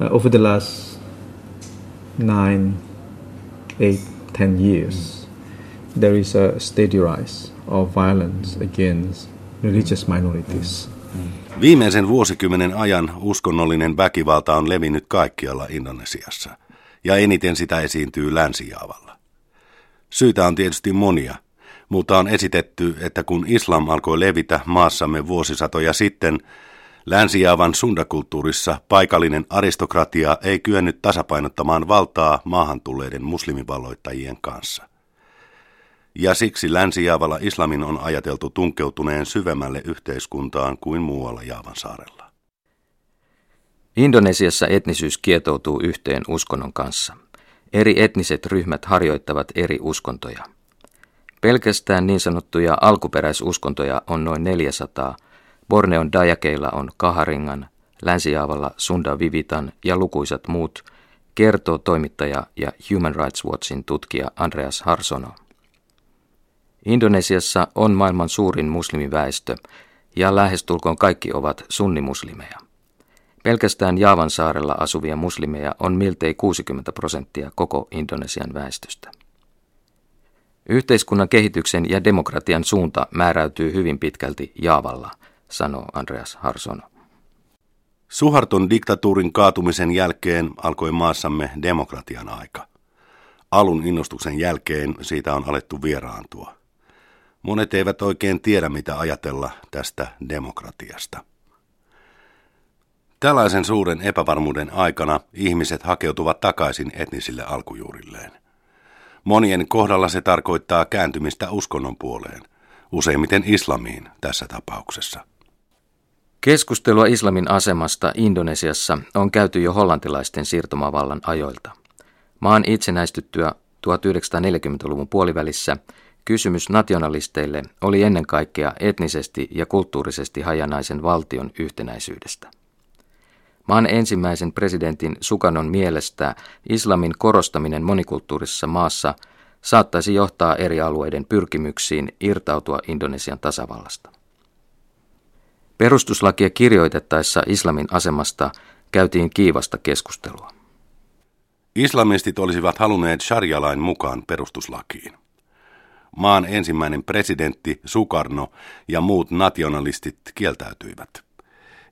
uh, over the last nine, eight, ten years, there is a steady rise of violence against religious minorities. Viimeisen vuosikymmenen ajan uskonnollinen väkivalta on levinnyt kaikkialla Indonesiassa, ja eniten sitä esiintyy Länsi-Jaavalla. Syitä on tietysti monia, mutta on esitetty, että kun islam alkoi levitä maassamme vuosisatoja sitten, Länsi-Jaavan sundakulttuurissa paikallinen aristokratia ei kyennyt tasapainottamaan valtaa maahan tulleiden muslimivalloittajien kanssa. Ja siksi Länsi-Jaavalla islamin on ajateltu tunkeutuneen syvemmälle yhteiskuntaan kuin muualla Jaavan saarella. Indonesiassa etnisyys kietoutuu yhteen uskonnon kanssa. Eri etniset ryhmät harjoittavat eri uskontoja. Pelkästään niin sanottuja alkuperäisuskontoja on noin 400. Borneon Dajakeilla on Kaharingan, Länsi-Jaavalla Sunda Vivitan ja lukuisat muut, kertoo toimittaja ja Human Rights Watchin tutkija Andreas Harsono. Indonesiassa on maailman suurin muslimiväestö ja lähestulkoon kaikki ovat sunnimuslimeja. Pelkästään Jaavan saarella asuvia muslimeja on miltei 60 prosenttia koko Indonesian väestöstä. Yhteiskunnan kehityksen ja demokratian suunta määräytyy hyvin pitkälti Jaavalla, sanoo Andreas Harsono. Suharton diktatuurin kaatumisen jälkeen alkoi maassamme demokratian aika. Alun innostuksen jälkeen siitä on alettu vieraantua. Monet eivät oikein tiedä, mitä ajatella tästä demokratiasta. Tällaisen suuren epävarmuuden aikana ihmiset hakeutuvat takaisin etnisille alkujuurilleen. Monien kohdalla se tarkoittaa kääntymistä uskonnon puoleen, useimmiten islamiin tässä tapauksessa. Keskustelua islamin asemasta Indonesiassa on käyty jo hollantilaisten siirtomavallan ajoilta. Maan itsenäistyttyä 1940-luvun puolivälissä Kysymys nationalisteille oli ennen kaikkea etnisesti ja kulttuurisesti hajanaisen valtion yhtenäisyydestä. Maan ensimmäisen presidentin Sukanon mielestä islamin korostaminen monikulttuurisessa maassa saattaisi johtaa eri alueiden pyrkimyksiin irtautua Indonesian tasavallasta. Perustuslakia kirjoitettaessa islamin asemasta käytiin kiivasta keskustelua. Islamistit olisivat halunneet sharia-lain mukaan perustuslakiin. Maan ensimmäinen presidentti Sukarno ja muut nationalistit kieltäytyivät.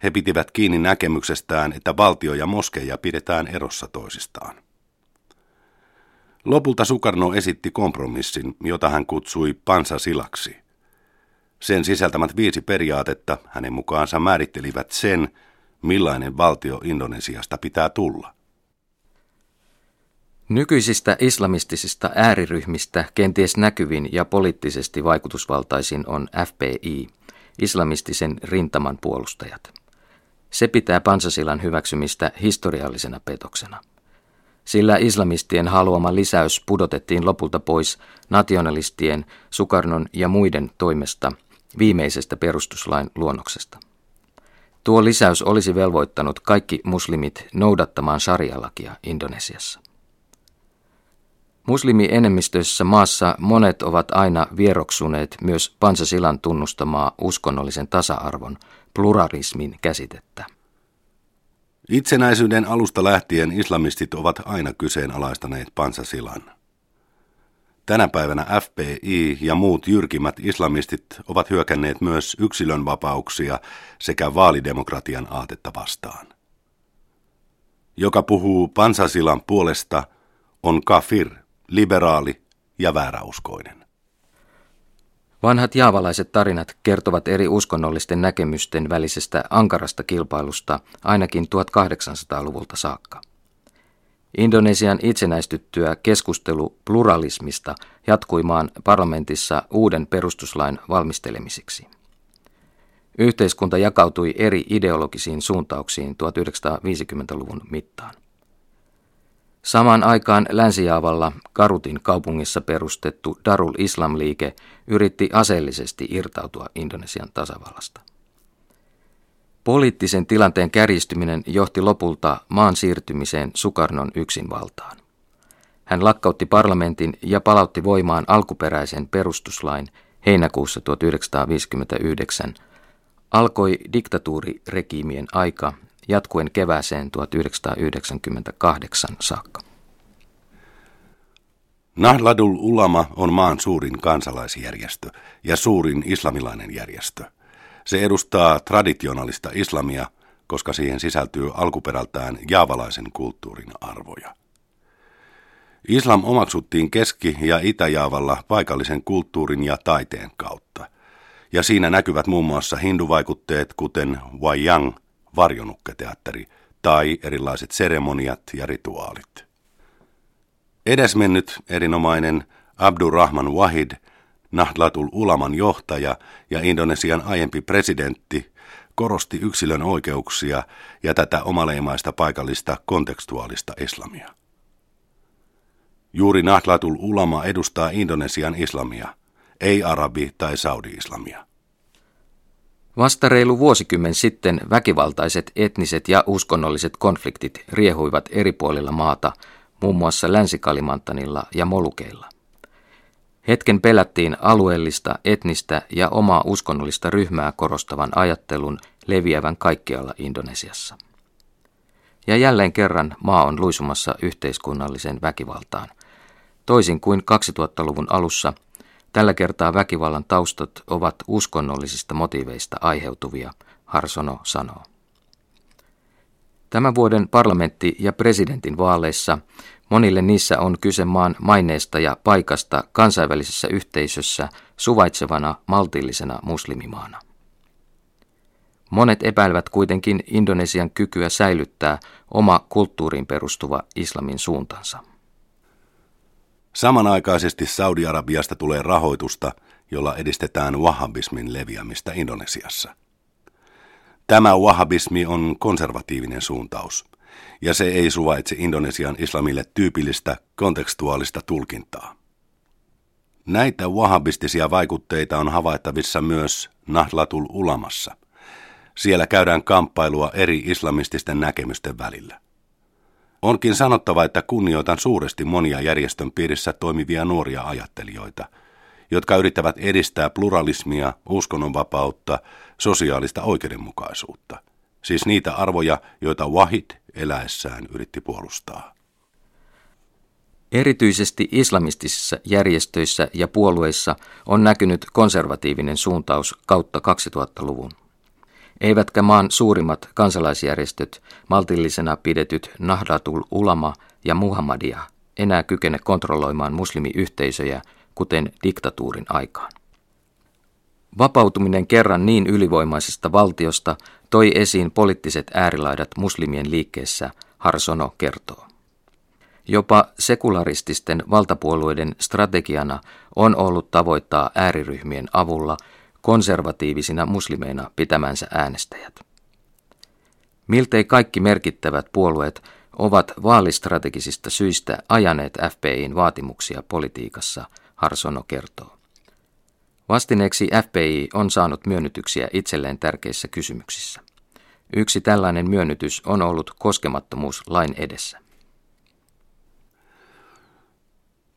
He pitivät kiinni näkemyksestään, että valtio ja moskeija pidetään erossa toisistaan. Lopulta Sukarno esitti kompromissin, jota hän kutsui pansasilaksi. Sen sisältämät viisi periaatetta hänen mukaansa määrittelivät sen, millainen valtio Indonesiasta pitää tulla. Nykyisistä islamistisista ääriryhmistä kenties näkyvin ja poliittisesti vaikutusvaltaisin on FPI, islamistisen rintaman puolustajat. Se pitää Pansasilan hyväksymistä historiallisena petoksena. Sillä islamistien haluama lisäys pudotettiin lopulta pois nationalistien, Sukarnon ja muiden toimesta viimeisestä perustuslain luonnoksesta. Tuo lisäys olisi velvoittanut kaikki muslimit noudattamaan sharia-lakia Indonesiassa. Muslimienemmistöisessä maassa monet ovat aina vieroksuneet myös Pansasilan tunnustamaa uskonnollisen tasa-arvon, pluralismin käsitettä. Itsenäisyyden alusta lähtien islamistit ovat aina kyseenalaistaneet Pansasilan. Tänä päivänä FPI ja muut jyrkimmät islamistit ovat hyökänneet myös yksilönvapauksia sekä vaalidemokratian aatetta vastaan. Joka puhuu Pansasilan puolesta on kafir – liberaali ja vääräuskoinen. Vanhat jaavalaiset tarinat kertovat eri uskonnollisten näkemysten välisestä ankarasta kilpailusta ainakin 1800-luvulta saakka. Indonesian itsenäistyttyä keskustelu pluralismista jatkui maan parlamentissa uuden perustuslain valmistelemiseksi. Yhteiskunta jakautui eri ideologisiin suuntauksiin 1950-luvun mittaan. Samaan aikaan Länsi-Jaavalla Karutin kaupungissa perustettu Darul Islam-liike yritti aseellisesti irtautua Indonesian tasavallasta. Poliittisen tilanteen kärjistyminen johti lopulta maan siirtymiseen Sukarnon yksinvaltaan. Hän lakkautti parlamentin ja palautti voimaan alkuperäisen perustuslain heinäkuussa 1959. Alkoi diktatuuriregiimien aika, jatkuen kevääseen 1998 saakka. Nahdladul Ulama on maan suurin kansalaisjärjestö ja suurin islamilainen järjestö. Se edustaa traditionalista islamia, koska siihen sisältyy alkuperältään jaavalaisen kulttuurin arvoja. Islam omaksuttiin Keski- ja Itä-Jaavalla paikallisen kulttuurin ja taiteen kautta. Ja siinä näkyvät muun muassa hinduvaikutteet, kuten Wayang, varjonukketeatteri, tai erilaiset seremoniat ja rituaalit. Edesmennyt erinomainen Abdurrahman Wahid, Nahdlatul Ulaman johtaja ja Indonesian aiempi presidentti, korosti yksilön oikeuksia ja tätä omaleimaista paikallista kontekstuaalista islamia. Juuri Nahdlatul Ulama edustaa Indonesian islamia, ei arabi- tai saudi-islamia. Vasta reilu vuosikymmen sitten väkivaltaiset etniset ja uskonnolliset konfliktit riehuivat eri puolilla maata, muun muassa Länsi-Kalimantanilla ja Molukeilla. Hetken pelättiin alueellista, etnistä ja omaa uskonnollista ryhmää korostavan ajattelun leviävän kaikkialla Indonesiassa. Ja jälleen kerran maa on luisumassa yhteiskunnalliseen väkivaltaan. Toisin kuin 2000-luvun alussa, tällä kertaa väkivallan taustat ovat uskonnollisista motiiveista aiheutuvia, Harsono sanoo. Tämän vuoden parlamentti- ja presidentin vaaleissa monille niissä on kyse maan maineesta ja paikasta kansainvälisessä yhteisössä suvaitsevana maltillisena muslimimaana. Monet epäilevät kuitenkin Indonesian kykyä säilyttää oma kulttuuriin perustuva islamin suuntansa. Samanaikaisesti Saudi-Arabiasta tulee rahoitusta, jolla edistetään wahhabismin leviämistä Indonesiassa. Tämä wahhabismi on konservatiivinen suuntaus, ja se ei suvaitse Indonesian islamille tyypillistä kontekstuaalista tulkintaa. Näitä wahhabistisia vaikutteita on havaittavissa myös Nahdlatul Ulamassa. Siellä käydään kamppailua eri islamististen näkemysten välillä. Onkin sanottava, että kunnioitan suuresti monia järjestön piirissä toimivia nuoria ajattelijoita, jotka yrittävät edistää pluralismia, uskonnonvapautta, sosiaalista oikeudenmukaisuutta. Siis niitä arvoja, joita Wahid eläessään yritti puolustaa. Erityisesti islamistisissa järjestöissä ja puolueissa on näkynyt konservatiivinen suuntaus kautta 2000-luvun. Eivätkä maan suurimmat kansalaisjärjestöt, maltillisena pidetyt Nahdlatul Ulama ja Muhammadia, enää kykene kontrolloimaan muslimiyhteisöjä, kuten diktatuurin aikaan. Vapautuminen kerran niin ylivoimaisesta valtiosta toi esiin poliittiset äärilaidat muslimien liikkeessä, Harsono kertoo. Jopa sekularististen valtapuolueiden strategiana on ollut tavoittaa ääriryhmien avulla konservatiivisina muslimeina pitämänsä äänestäjät. Miltei kaikki merkittävät puolueet ovat vaalistrategisista syistä ajaneet FPIin vaatimuksia politiikassa, Harsono kertoo. Vastineeksi FPI on saanut myönnytyksiä itselleen tärkeissä kysymyksissä. Yksi tällainen myönnytys on ollut koskemattomuus lain edessä.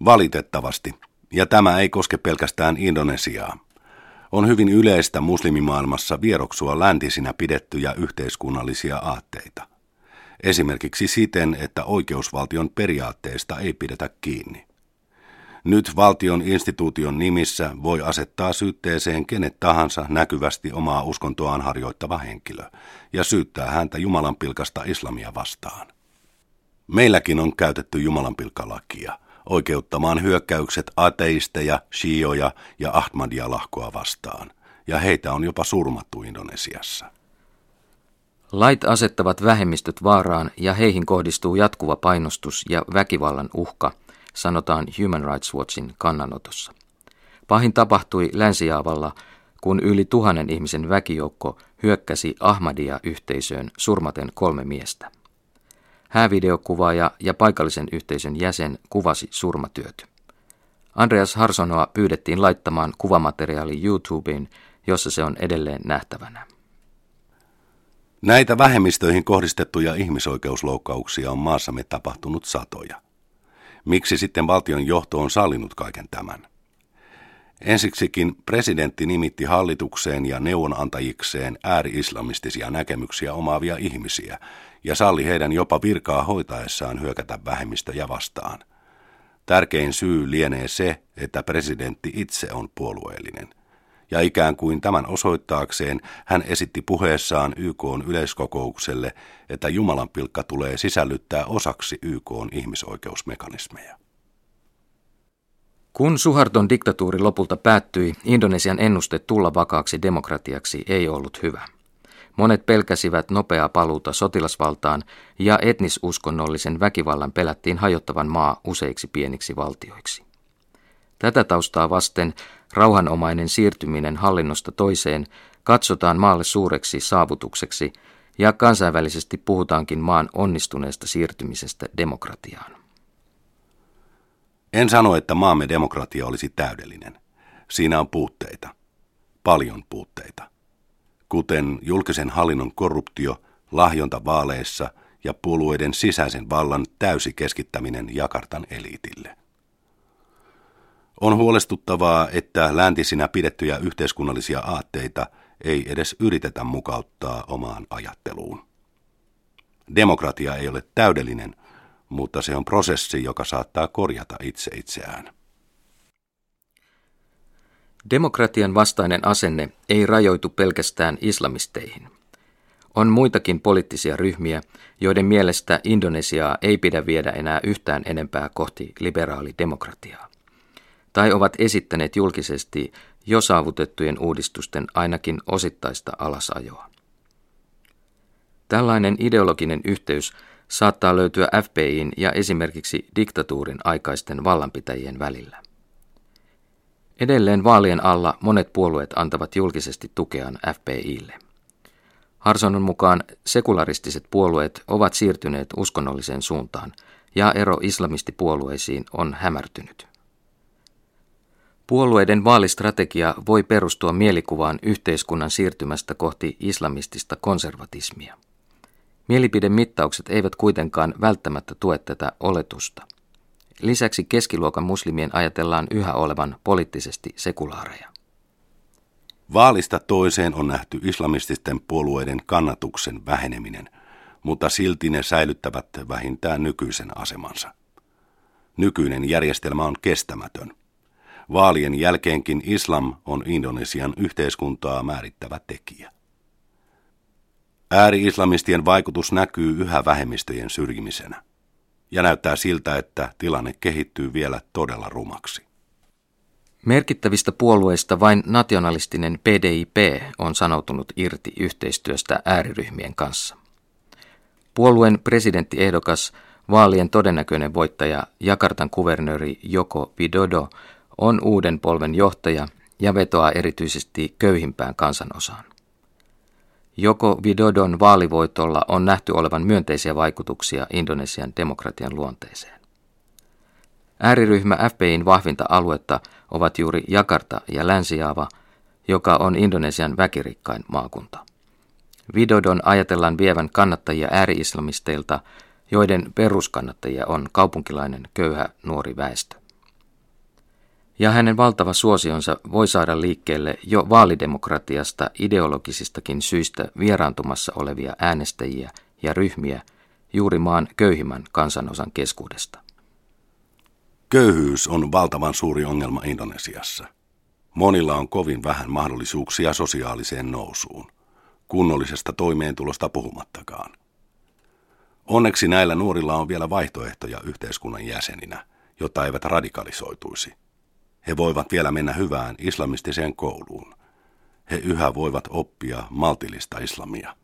Valitettavasti, ja tämä ei koske pelkästään Indonesiaa, on hyvin yleistä muslimimaailmassa vieroksua läntisinä pidettyjä yhteiskunnallisia aatteita. Esimerkiksi siten, että oikeusvaltion periaatteista ei pidetä kiinni. Nyt valtion instituution nimissä voi asettaa syytteeseen kenet tahansa näkyvästi omaa uskontoaan harjoittava henkilö ja syyttää häntä jumalanpilkasta islamia vastaan. Meilläkin on käytetty jumalanpilkkalakia oikeuttamaan hyökkäykset ateisteja, shioja ja Ahmadiyya-lahkoa vastaan, ja heitä on jopa surmattu Indonesiassa. Lait asettavat vähemmistöt vaaraan ja heihin kohdistuu jatkuva painostus ja väkivallan uhka – sanotaan Human Rights Watchin kannanotossa. Pahin tapahtui Länsijaavalla, kun yli tuhannen ihmisen väkijoukko hyökkäsi Ahmadia-yhteisöön surmaten kolme miestä. Häävideokuvaaja ja paikallisen yhteisön jäsen kuvasi surmatyöt. Andreas Harsonoa pyydettiin laittamaan kuvamateriaali YouTubeen, jossa se on edelleen nähtävänä. Näitä vähemmistöihin kohdistettuja ihmisoikeusloukkauksia on maassamme tapahtunut satoja. Miksi sitten valtion johto on sallinut kaiken tämän? Ensiksikin presidentti nimitti hallitukseen ja neuvonantajikseen ääri-islamistisia näkemyksiä omaavia ihmisiä ja salli heidän jopa virkaa hoitaessaan hyökätä vähemmistöjä vastaan. Tärkein syy lienee se, että presidentti itse on puolueellinen. Ja ikään kuin tämän osoittaakseen hän esitti puheessaan YK yleiskokoukselle, että Jumalan pilkka tulee sisällyttää osaksi YK ihmisoikeusmekanismeja. Kun Suharton diktatuuri lopulta päättyi, Indonesian ennuste tulla vakaaksi demokratiaksi ei ollut hyvä. Monet pelkäsivät nopeaa paluuta sotilasvaltaan ja etnisuskonnollisen väkivallan pelättiin hajottavan maa useiksi pieniksi valtioiksi. Tätä taustaa vasten rauhanomainen siirtyminen hallinnosta toiseen katsotaan maalle suureksi saavutukseksi ja kansainvälisesti puhutaankin maan onnistuneesta siirtymisestä demokratiaan. En sano, että maamme demokratia olisi täydellinen. Siinä on puutteita. Paljon puutteita. Kuten julkisen hallinnon korruptio, lahjonta vaaleissa ja puolueiden sisäisen vallan täysi keskittäminen Jakartan eliitille. On huolestuttavaa, että läntisinä pidettyjä yhteiskunnallisia aatteita ei edes yritetä mukauttaa omaan ajatteluun. Demokratia ei ole täydellinen, mutta se on prosessi, joka saattaa korjata itse itseään. Demokratian vastainen asenne ei rajoitu pelkästään islamisteihin. On muitakin poliittisia ryhmiä, joiden mielestä Indonesiaa ei pidä viedä enää yhtään enempää kohti liberaalidemokratiaa. Tai ovat esittäneet julkisesti jo saavutettujen uudistusten ainakin osittaista alasajoa. Tällainen ideologinen yhteys saattaa löytyä FPIin ja esimerkiksi diktatuurin aikaisten vallanpitäjien välillä. Edelleen vaalien alla monet puolueet antavat julkisesti tukeaan FPIlle. Harsonon mukaan sekularistiset puolueet ovat siirtyneet uskonnolliseen suuntaan ja ero islamistipuolueisiin on hämärtynyt. Puolueiden vaalistrategia voi perustua mielikuvaan yhteiskunnan siirtymästä kohti islamistista konservatismia. Mielipidemittaukset eivät kuitenkaan välttämättä tue tätä oletusta. Lisäksi keskiluokan muslimien ajatellaan yhä olevan poliittisesti sekulaareja. Vaalista toiseen on nähty islamististen puolueiden kannatuksen väheneminen, mutta silti ne säilyttävät vähintään nykyisen asemansa. Nykyinen järjestelmä on kestämätön. Vaalien jälkeenkin islam on Indonesian yhteiskuntaa määrittävä tekijä. Ääri-islamistien vaikutus näkyy yhä vähemmistöjen syrjimisenä. Ja näyttää siltä, että tilanne kehittyy vielä todella rumaksi. Merkittävistä puolueista vain nationalistinen PDIP on sanoutunut irti yhteistyöstä ääriryhmien kanssa. Puolueen presidenttiehdokas, vaalien todennäköinen voittaja Jakartan kuvernööri Joko Widodo on uuden polven johtaja ja vetoaa erityisesti köyhimpään kansanosaan. Joko Vidodon vaalivoitolla on nähty olevan myönteisiä vaikutuksia Indonesian demokratian luonteeseen. Ääriryhmä FPIn vahvinta aluetta ovat juuri Jakarta ja Länsi-Jaava, joka on Indonesian väkirikkain maakunta. Vidodon ajatellaan vievän kannattajia ääri-islamisteilta, joiden peruskannattajia on kaupunkilainen köyhä nuori väestö ja hänen valtava suosionsa voi saada liikkeelle jo vaalidemokratiasta ideologisistakin syistä vieraantumassa olevia äänestäjiä ja ryhmiä juuri maan köyhimmän kansanosan keskuudesta. Köyhyys on valtavan suuri ongelma Indonesiassa. Monilla on kovin vähän mahdollisuuksia sosiaaliseen nousuun, kunnollisesta toimeentulosta puhumattakaan. Onneksi näillä nuorilla on vielä vaihtoehtoja yhteiskunnan jäseninä, jotta eivät radikalisoituisi. He voivat vielä mennä hyvään islamistiseen kouluun. He yhä voivat oppia maltillista islamia.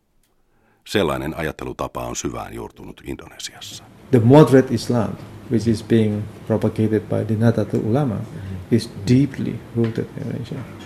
Sellainen ajattelutapa on syvään juurtunut Indonesiassa. The moderate Islam, which is being propagated by the Nahdlatul Ulama, is deeply rooted in Indonesia.